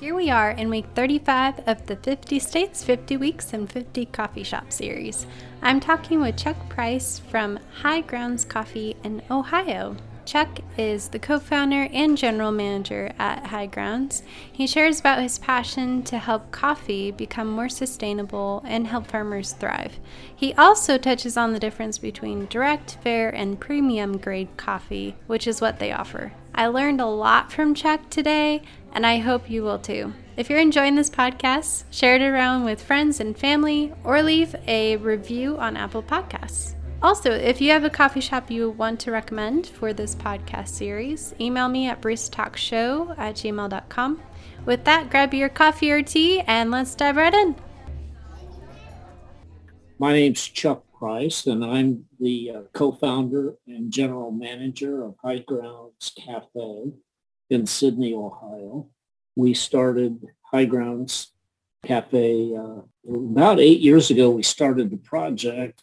Here we are in week 35 of the 50 States, 50 Weeks, and 50 Coffee Shop series. I'm talking with Chuck Price from High Grounds Coffee in Ohio. Chuck is the co founder and general manager at High Grounds. He shares about his passion to help coffee become more sustainable and help farmers thrive. He also touches on the difference between direct, fair, and premium grade coffee, which is what they offer. I learned a lot from Chuck today, and I hope you will too. If you're enjoying this podcast, share it around with friends and family or leave a review on Apple Podcasts. Also, if you have a coffee shop you want to recommend for this podcast series, email me at baristatalkshow at gmail.com. With that, grab your coffee or tea and let's dive right in. My name's Chuck Price, and I'm the uh, co-founder and general manager of High Grounds Cafe in Sidney, Ohio. We started High Grounds Cafe uh, about eight years ago. We started the project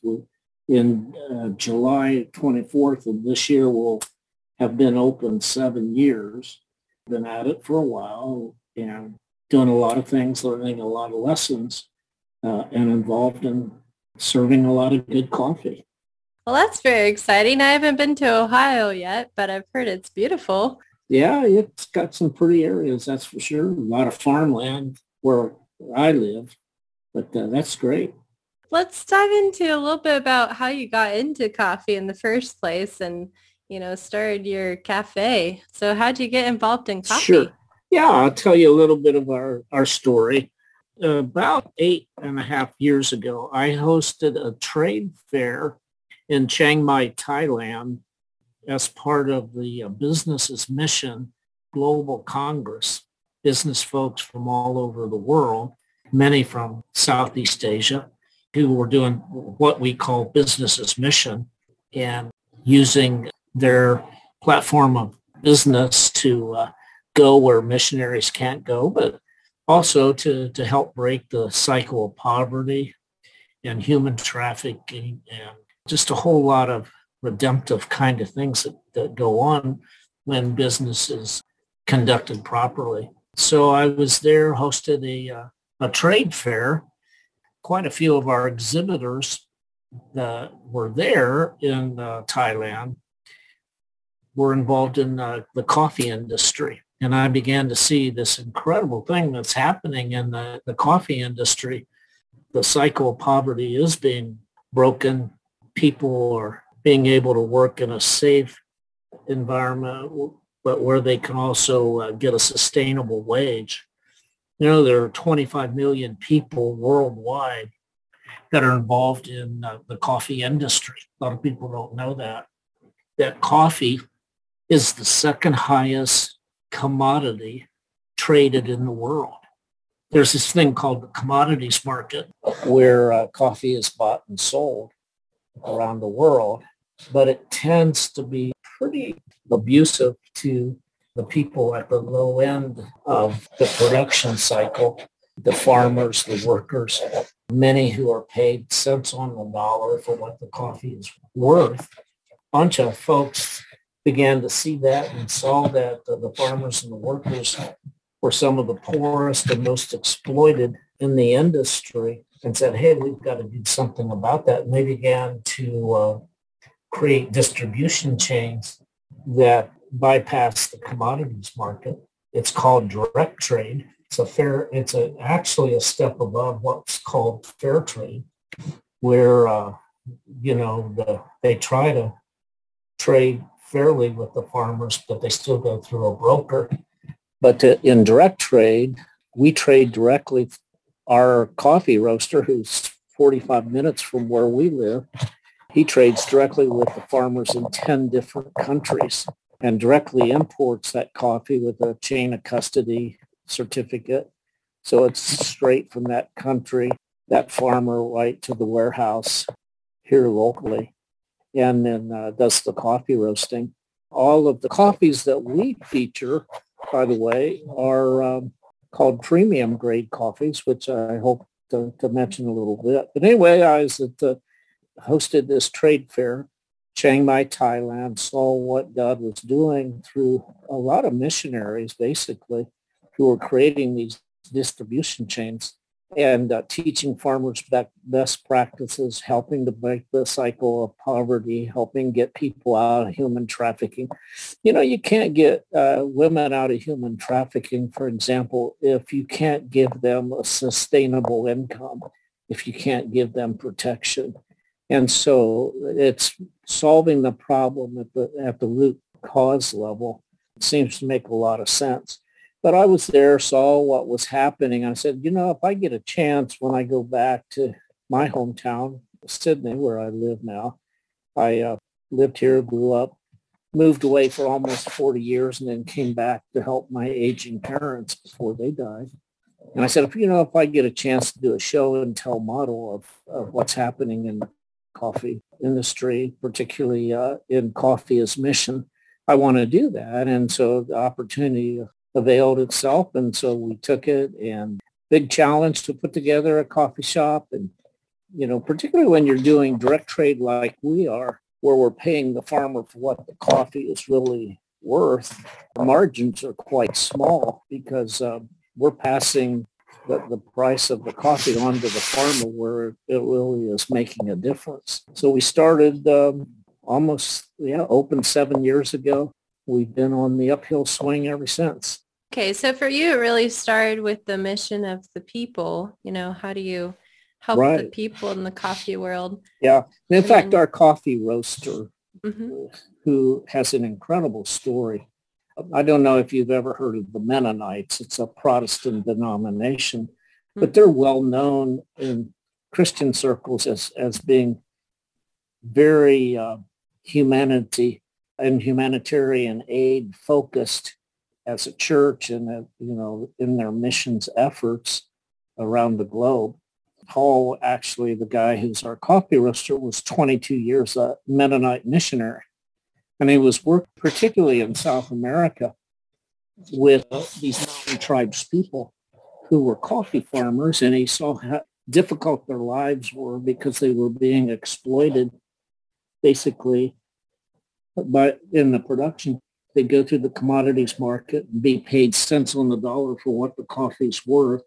in uh, July 24th of this year we'll have been open seven years. Been at it for a while and doing a lot of things, learning a lot of lessons, uh, and involved in serving a lot of good coffee. Well, that's very exciting. I haven't been to Ohio yet, but I've heard it's beautiful. Yeah, it's got some pretty areas, that's for sure. A lot of farmland where where I live, but uh, that's great let's dive into a little bit about how you got into coffee in the first place and, you know, started your cafe. So how'd you get involved in coffee? Sure. Yeah, I'll tell you a little bit of our, our story. About eight and a half years ago, I hosted a trade fair in Chiang Mai, Thailand as part of the uh, Business as Mission Global Congress. Business folks from all over the world, many from Southeast Asia, who were doing what we call business as mission and using their platform of business to uh, go where missionaries can't go, but also to, to help break the cycle of poverty and human trafficking and just a whole lot of redemptive kind of things that, that go on when business is conducted properly. So I was there, hosted a, uh, a trade fair quite a few of our exhibitors that were there in uh, Thailand were involved in uh, the coffee industry. And I began to see this incredible thing that's happening in the, the coffee industry. The cycle of poverty is being broken. People are being able to work in a safe environment, but where they can also uh, get a sustainable wage. You know, there are 25 million people worldwide that are involved in uh, the coffee industry. A lot of people don't know that. That coffee is the second highest commodity traded in the world. There's this thing called the commodities market where uh, coffee is bought and sold around the world, but it tends to be pretty abusive to the people at the low end of the production cycle, the farmers, the workers, many who are paid cents on the dollar for what the coffee is worth. Bunch of folks began to see that and saw that the farmers and the workers were some of the poorest and most exploited in the industry and said, hey, we've got to do something about that. And they began to uh, create distribution chains that bypass the commodities market. It's called direct trade. It's a fair, it's a, actually a step above what's called fair trade, where, uh, you know, the, they try to trade fairly with the farmers, but they still go through a broker. But in direct trade, we trade directly. Our coffee roaster, who's 45 minutes from where we live, he trades directly with the farmers in 10 different countries and directly imports that coffee with a chain of custody certificate. So it's straight from that country, that farmer right to the warehouse here locally, and then uh, does the coffee roasting. All of the coffees that we feature, by the way, are um, called premium grade coffees, which I hope to, to, mention a little bit. But anyway, I was at the, hosted this trade fair Chiang Mai, Thailand, saw what God was doing through a lot of missionaries, basically, who were creating these distribution chains and uh, teaching farmers best practices, helping to break the cycle of poverty, helping get people out of human trafficking. You know, you can't get uh, women out of human trafficking, for example, if you can't give them a sustainable income, if you can't give them protection. And so it's solving the problem at the, at the root cause level. It seems to make a lot of sense. But I was there, saw what was happening. I said, you know, if I get a chance when I go back to my hometown, Sidney, where I live now, I uh, lived here, grew up, moved away for almost 40 years, and then came back to help my aging parents before they died. And I said, if you know, if I get a chance to do a show and tell model of, of what's happening in the coffee industry, particularly uh, in coffee as mission, I want to do that. And so the opportunity availed itself. And so we took it and big challenge to put together a coffee shop. And, you know, particularly when you're doing direct trade like we are, where we're paying the farmer for what the coffee is really worth, the margins are quite small because uh, we're passing the, the price of the coffee on to the farmer where it really is making a difference. So we started um, almost, yeah, open seven years ago we've been on the uphill swing ever since. Okay, so for you, it really started with the mission of the people. You know, how do you help right. the people in the coffee world? Yeah. in and fact, then... our coffee roaster, mm-hmm. who has an incredible story. I don't know if you've ever heard of the Mennonites. It's a Protestant denomination, mm-hmm. but they're well known in Christian circles as, as being very uh, humanity and humanitarian aid focused as a church and you know in their missions efforts around the globe. Paul, actually, the guy who's our coffee roaster, was 22 years a Mennonite missionary, and he was working particularly in South America with these mountain tribes people who were coffee farmers, and he saw how difficult their lives were because they were being exploited, basically, by in the production. They go through the commodities market and be paid cents on the dollar for what the coffee's worth.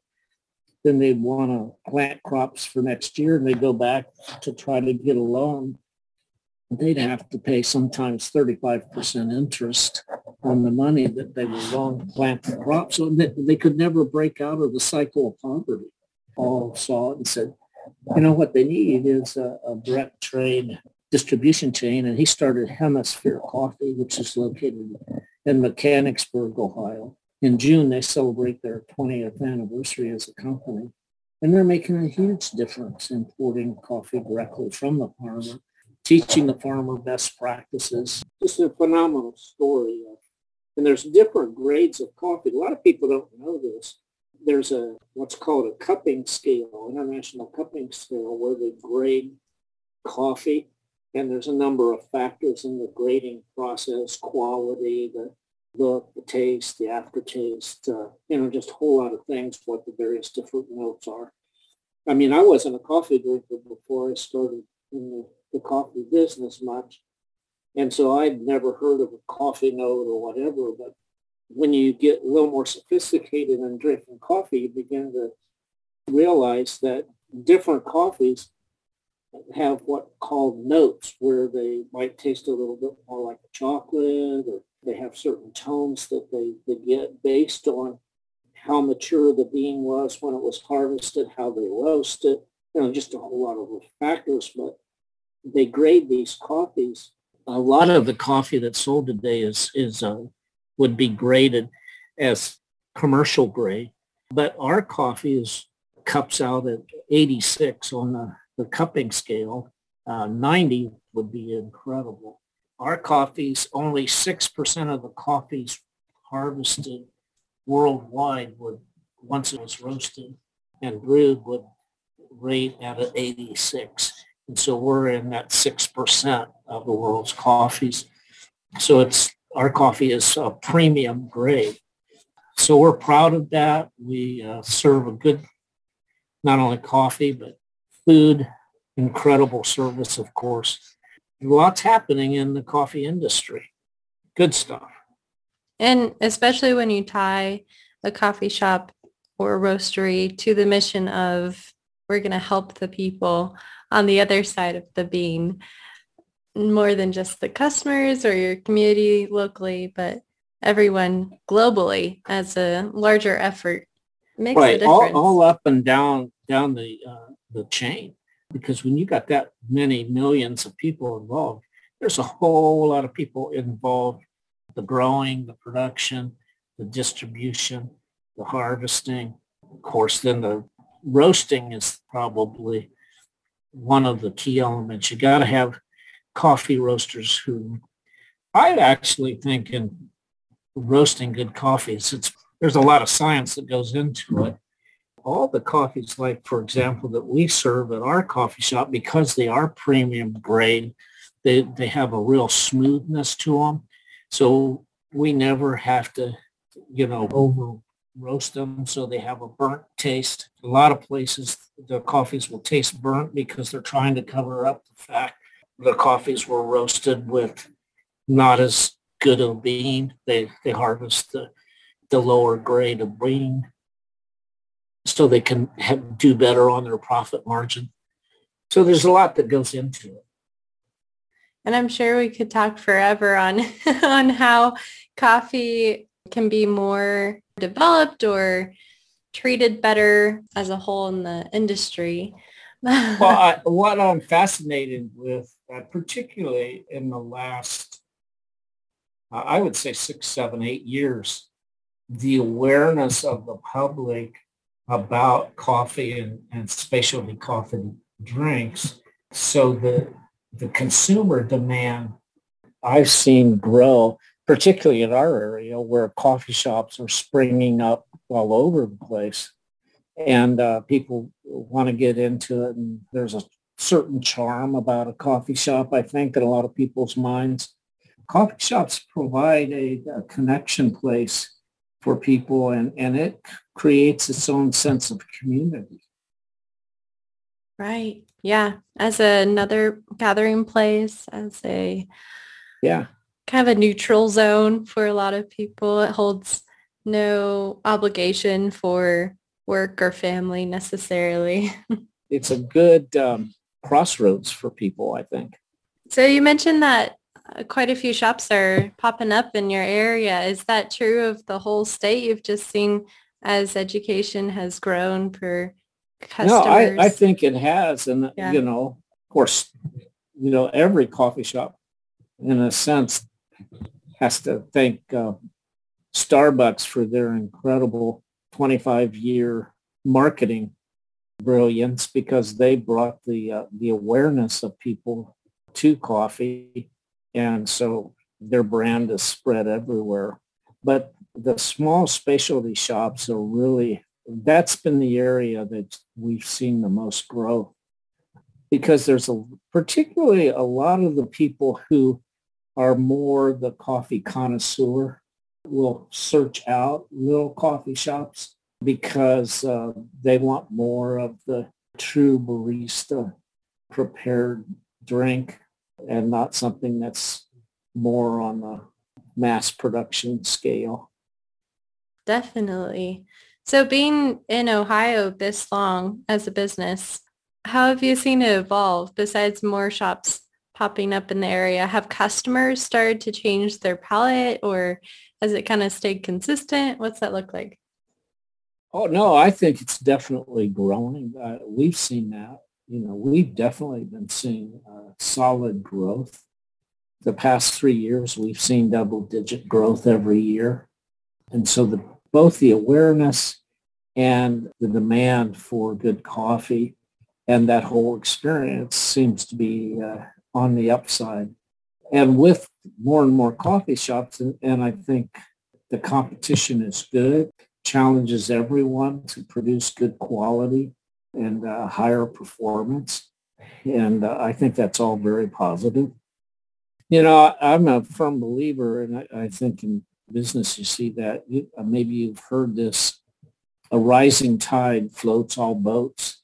Then they want to plant crops for next year and they go back to try to get a loan. They'd have to pay sometimes 35% interest on the money that they were loaned to plant the crops. So they, could never break out of the cycle of poverty. Paul saw it and said, you know, what they need is a, a direct trade distribution chain, and he started Hemisphere Coffee, which is located in Mechanicsburg, Ohio. In June, they celebrate their 20th anniversary as a company, and they're making a huge difference importing coffee directly from the farmer, teaching the farmer best practices. Just a phenomenal story. And there's different grades of coffee. A lot of people don't know this. There's a what's called a cupping scale, international cupping scale, where they grade coffee and there's a number of factors in the grading process, quality, the look, the taste, the aftertaste, uh, you know, just a whole lot of things, what the various different notes are. I mean, I wasn't a coffee drinker before I started in the, the coffee business much. And so I'd never heard of a coffee note or whatever, but when you get a little more sophisticated in drinking coffee, you begin to realize that different coffees have what called notes where they might taste a little bit more like chocolate or they have certain tones that they, they get based on how mature the bean was when it was harvested, how they roast it, you know, just a whole lot of factors. But they grade these coffees. A lot of the coffee that's sold today is, is uh, would be graded as commercial grade. But our coffee is cups out at 86 on the the cupping scale, uh, 90 would be incredible. Our coffees, only 6% of the coffees harvested worldwide would, once it was roasted and brewed, would rate at an 86. And so we're in that 6% of the world's coffees. So it's our coffee is a premium grade. So we're proud of that. We uh, serve a good, not only coffee, but food, incredible service, of course. Lots happening in the coffee industry. Good stuff. And especially when you tie a coffee shop or roastery to the mission of we're going to help the people on the other side of the bean more than just the customers or your community locally, but everyone globally as a larger effort makes right. a difference. All, all up and down down the uh, the chain, because when you got that many millions of people involved, there's a whole lot of people involved: the growing, the production, the distribution, the harvesting. Of course, then the roasting is probably one of the key elements. You got to have coffee roasters who I actually think in roasting good coffees, it's there's a lot of science that goes into it. All the coffees, like for example, that we serve at our coffee shop, because they are premium grade, they, they have a real smoothness to them. So we never have to, you know, over roast them so they have a burnt taste. A lot of places, the coffees will taste burnt because they're trying to cover up the fact the coffees were roasted with not as good a bean. They they harvest the the lower grade of bean so they can have, do better on their profit margin. So there's a lot that goes into it. And I'm sure we could talk forever on on how coffee can be more developed or treated better as a whole in the industry. well, I, what I'm fascinated with, uh, particularly in the last, uh, I would say six, seven, eight years, the awareness of the public about coffee and, and specialty coffee drinks. So the the consumer demand I've seen grow, particularly in our area where coffee shops are springing up all over the place and uh, people want to get into it. And there's a certain charm about a coffee shop, I think, in a lot of people's minds. Coffee shops provide a, a connection place for people and, and it creates its own sense of community. Right. Yeah. As another gathering place, as a yeah kind of a neutral zone for a lot of people. It holds no obligation for work or family necessarily. it's a good um, crossroads for people, I think. So you mentioned that quite a few shops are popping up in your area. Is that true of the whole state? You've just seen as education has grown for customers? No, I, I think it has. And, yeah. you know, of course, you know, every coffee shop, in a sense, has to thank uh, Starbucks for their incredible 25 year marketing brilliance because they brought the uh, the awareness of people to coffee and so their brand is spread everywhere. But the small specialty shops are really that's been the area that we've seen the most growth. Because there's a particularly a lot of the people who are more the coffee connoisseur will search out little coffee shops because uh, they want more of the true barista prepared drink and not something that's more on the mass production scale. Definitely. So being in Ohio this long as a business, how have you seen it evolve besides more shops popping up in the area? Have customers started to change their palate or has it kind of stayed consistent? What's that look like? Oh, no, I think it's definitely growing. Uh, we've seen that. You know, we've definitely been seeing uh, solid growth. The past three years, we've seen double digit growth every year. And so the, both the awareness and the demand for good coffee and that whole experience seems to be uh, on the upside and with more and more coffee shops, and, and I think the competition is good, challenges everyone to produce good quality and uh, higher performance. And uh, I think that's all very positive. You know, I'm a firm believer, and I, I think in business you see that. You, uh, maybe you've heard this, a rising tide floats all boats.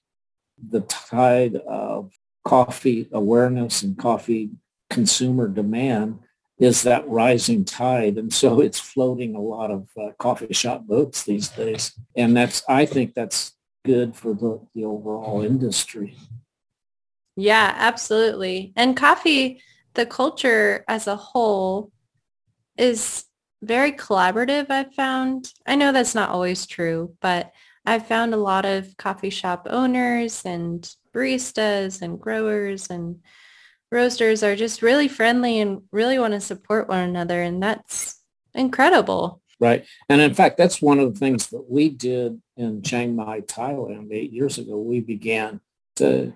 The tide of coffee awareness and coffee consumer demand is that rising tide. And so it's floating a lot of uh, coffee shop boats these days. And that's, I think that's good for the, the overall industry. Yeah, absolutely. And coffee, the culture as a whole is very collaborative, I've found. I know that's not always true, but I've found a lot of coffee shop owners and baristas and growers and roasters are just really friendly and really want to support one another. And that's incredible. Right. And in fact, that's one of the things that we did in Chiang Mai, Thailand eight years ago. We began to,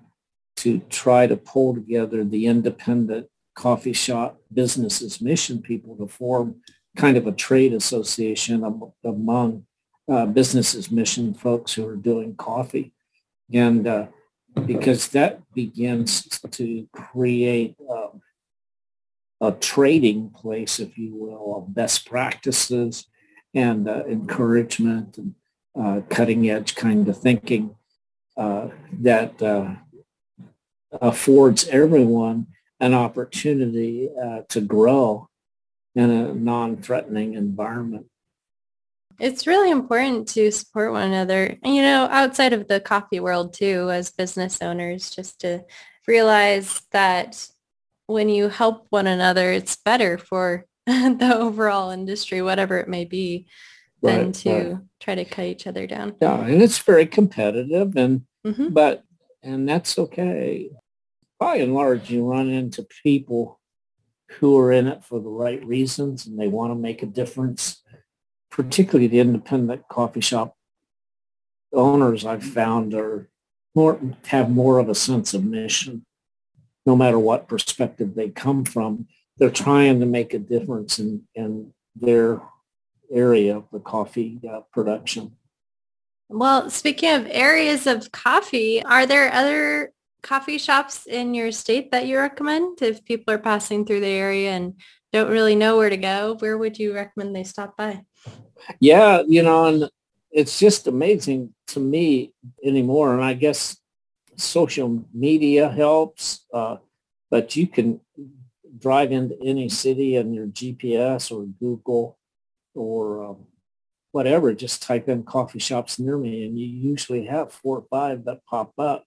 to try to pull together the independent coffee shop business as mission people to form kind of a trade association among uh, business as mission folks who are doing coffee. And uh, because that begins to create um, a trading place, if you will, of best practices and uh, encouragement and uh, cutting edge kind of thinking uh, that uh, affords everyone an opportunity uh, to grow in a non-threatening environment. It's really important to support one another, you know, outside of the coffee world too, as business owners, just to realize that when you help one another, it's better for the overall industry, whatever it may be, than to right. try to cut each other down. Yeah, and it's very competitive, and mm-hmm. but and that's okay. By and large, you run into people who are in it for the right reasons and they want to make a difference particularly the independent coffee shop owners I've found are more have more of a sense of mission. No matter what perspective they come from, they're trying to make a difference in, in their area of the coffee uh, production. Well, speaking of areas of coffee, are there other coffee shops in your state that you recommend if people are passing through the area and don't really know where to go? Where would you recommend they stop by? yeah, you know, and it's just amazing to me anymore. And I guess social media helps, uh, but you can drive into any city and your GPS or Google or um, whatever, just type in coffee shops near me and you usually have four or five that pop up.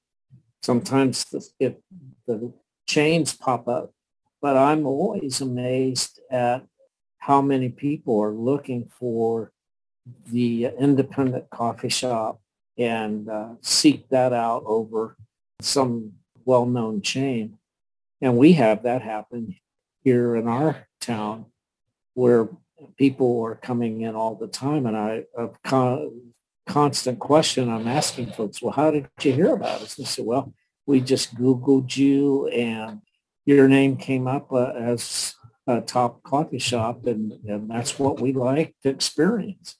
Sometimes the, it, the chains pop up, but I'm always amazed at how many people are looking for the independent coffee shop and uh, seek that out over some well-known chain. And we have that happen here in our town where people are coming in all the time. And I, a con- constant question I'm asking folks, well, how did you hear about us? I said, well, we just Googled you and your name came up uh, as a top coffee shop, and, and that's what we like to experience.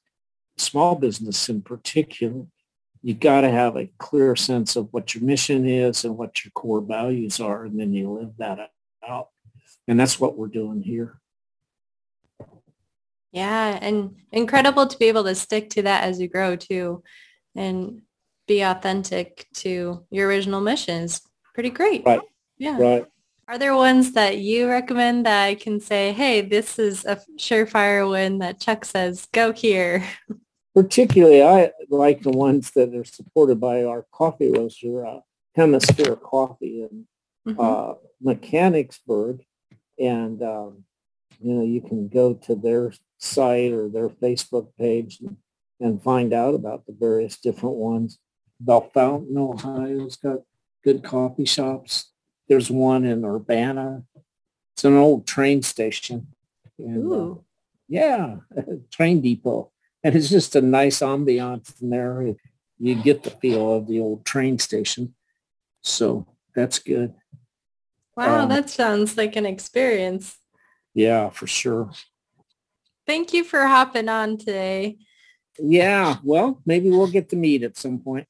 Small business in particular, you got to have a clear sense of what your mission is and what your core values are, and then you live that out. And that's what we're doing here. Yeah, and incredible to be able to stick to that as you grow too, and be authentic to your original mission is pretty great. Right. Yeah. Right. Are there ones that you recommend that I can say, hey, this is a surefire one that Chuck says, go here? Particularly, I like the ones that are supported by our coffee roaster, uh, Hemisphere Coffee in mm-hmm. uh, Mechanicsburg. And, um, you know, you can go to their site or their Facebook page and, and find out about the various different ones. Bellefontaine, Ohio's got good coffee shops. There's one in Urbana. It's an old train station. And, uh, yeah, train depot. And it's just a nice ambiance in there. You get the feel of the old train station. So that's good. Wow, um, that sounds like an experience. Yeah, for sure. Thank you for hopping on today. Yeah, well, maybe we'll get to meet at some point.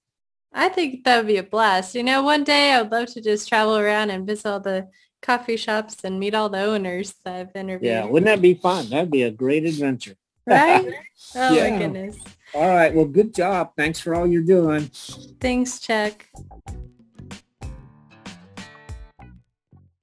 I think that would be a blast. You know, one day I would love to just travel around and visit all the coffee shops and meet all the owners that I've interviewed. Yeah, wouldn't that be fun? That'd be a great adventure. Right? Oh yeah. my goodness. All right. Well, good job. Thanks for all you're doing. Thanks, Chuck.